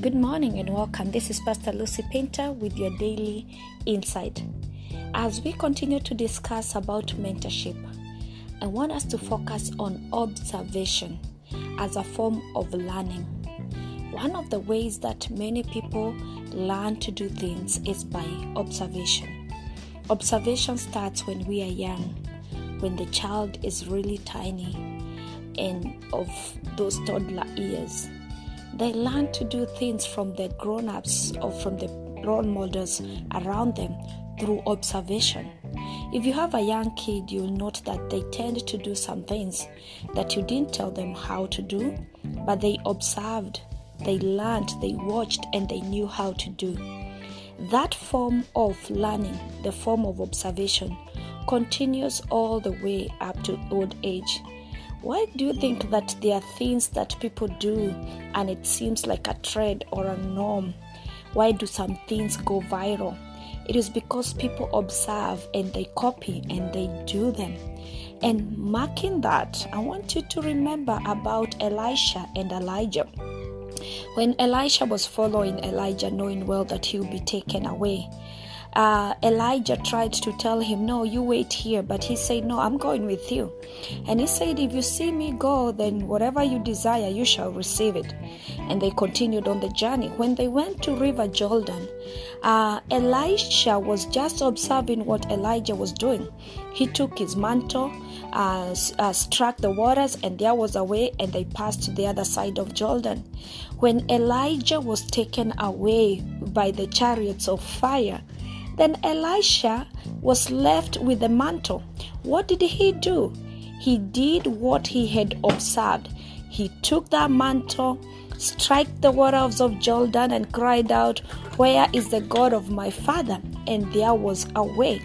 Good morning and welcome. This is Pastor Lucy Painter with your daily insight. As we continue to discuss about mentorship, I want us to focus on observation as a form of learning. One of the ways that many people learn to do things is by observation. Observation starts when we are young, when the child is really tiny and of those toddler years they learn to do things from the grown ups or from the role models around them through observation. If you have a young kid, you'll note that they tend to do some things that you didn't tell them how to do, but they observed, they learned, they watched, and they knew how to do. That form of learning, the form of observation, continues all the way up to old age. Why do you think that there are things that people do and it seems like a trend or a norm? Why do some things go viral? It is because people observe and they copy and they do them. And marking that, I want you to remember about Elisha and Elijah. When Elisha was following Elijah, knowing well that he would be taken away, uh, Elijah tried to tell him, No, you wait here. But he said, No, I'm going with you. And he said, If you see me go, then whatever you desire, you shall receive it. And they continued on the journey. When they went to River Jordan, uh, Elisha was just observing what Elijah was doing. He took his mantle, uh, uh, struck the waters, and there was a way, and they passed to the other side of Jordan. When Elijah was taken away by the chariots of fire, then Elisha was left with the mantle. What did he do? He did what he had observed. He took that mantle, struck the waters of Jordan, and cried out, Where is the God of my father? And there was a way.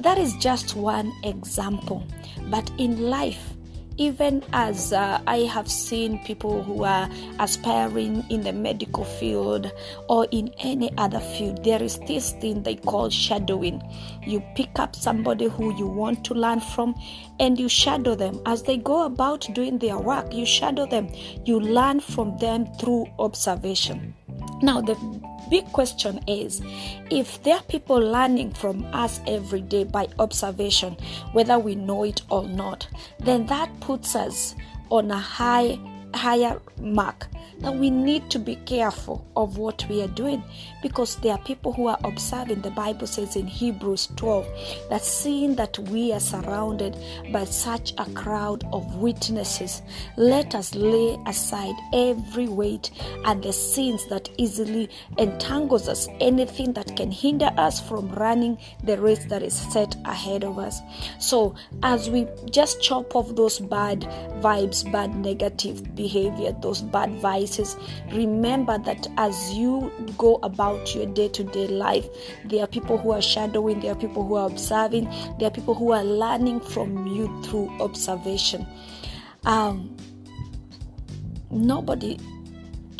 That is just one example. But in life, even as uh, I have seen people who are aspiring in the medical field or in any other field, there is this thing they call shadowing. You pick up somebody who you want to learn from and you shadow them as they go about doing their work. You shadow them, you learn from them through observation. Now, the big question is if there are people learning from us every day by observation, whether we know it or not, then that puts us on a high higher mark that we need to be careful of what we are doing because there are people who are observing. The Bible says in Hebrews 12 that seeing that we are surrounded by such a crowd of witnesses, let us lay aside every weight and the sins that easily entangles us, anything that can hinder us from running the race that is set ahead of us. So, as we just chop off those bad vibes, bad negative behavior, those bad vices, remember that as you go about your day to day life, there are people who are shadowing, there are people who are observing, there are people who are learning from you through observation. Um, nobody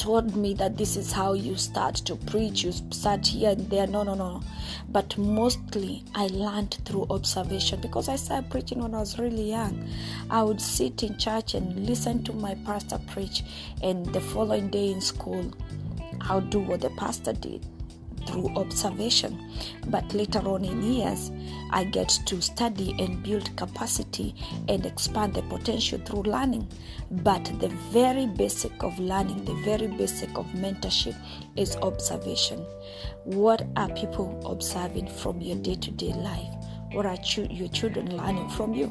told me that this is how you start to preach, you start here and there. No, no, no. But mostly I learned through observation because I started preaching when I was really young. I would sit in church and listen to my pastor preach, and the following day in school, I'll do what the pastor did through observation. But later on in years, I get to study and build capacity and expand the potential through learning. But the very basic of learning, the very basic of mentorship is observation. What are people observing from your day to day life? What are your children learning from you?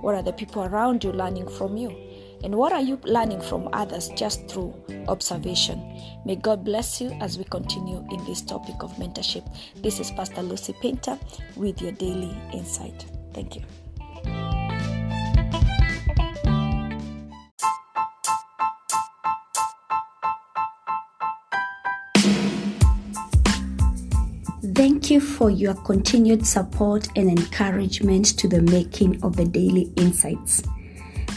What are the people around you learning from you? And what are you learning from others just through observation? May God bless you as we continue in this topic of mentorship. This is Pastor Lucy Painter with your daily insight. Thank you. Thank you for your continued support and encouragement to the making of the Daily Insights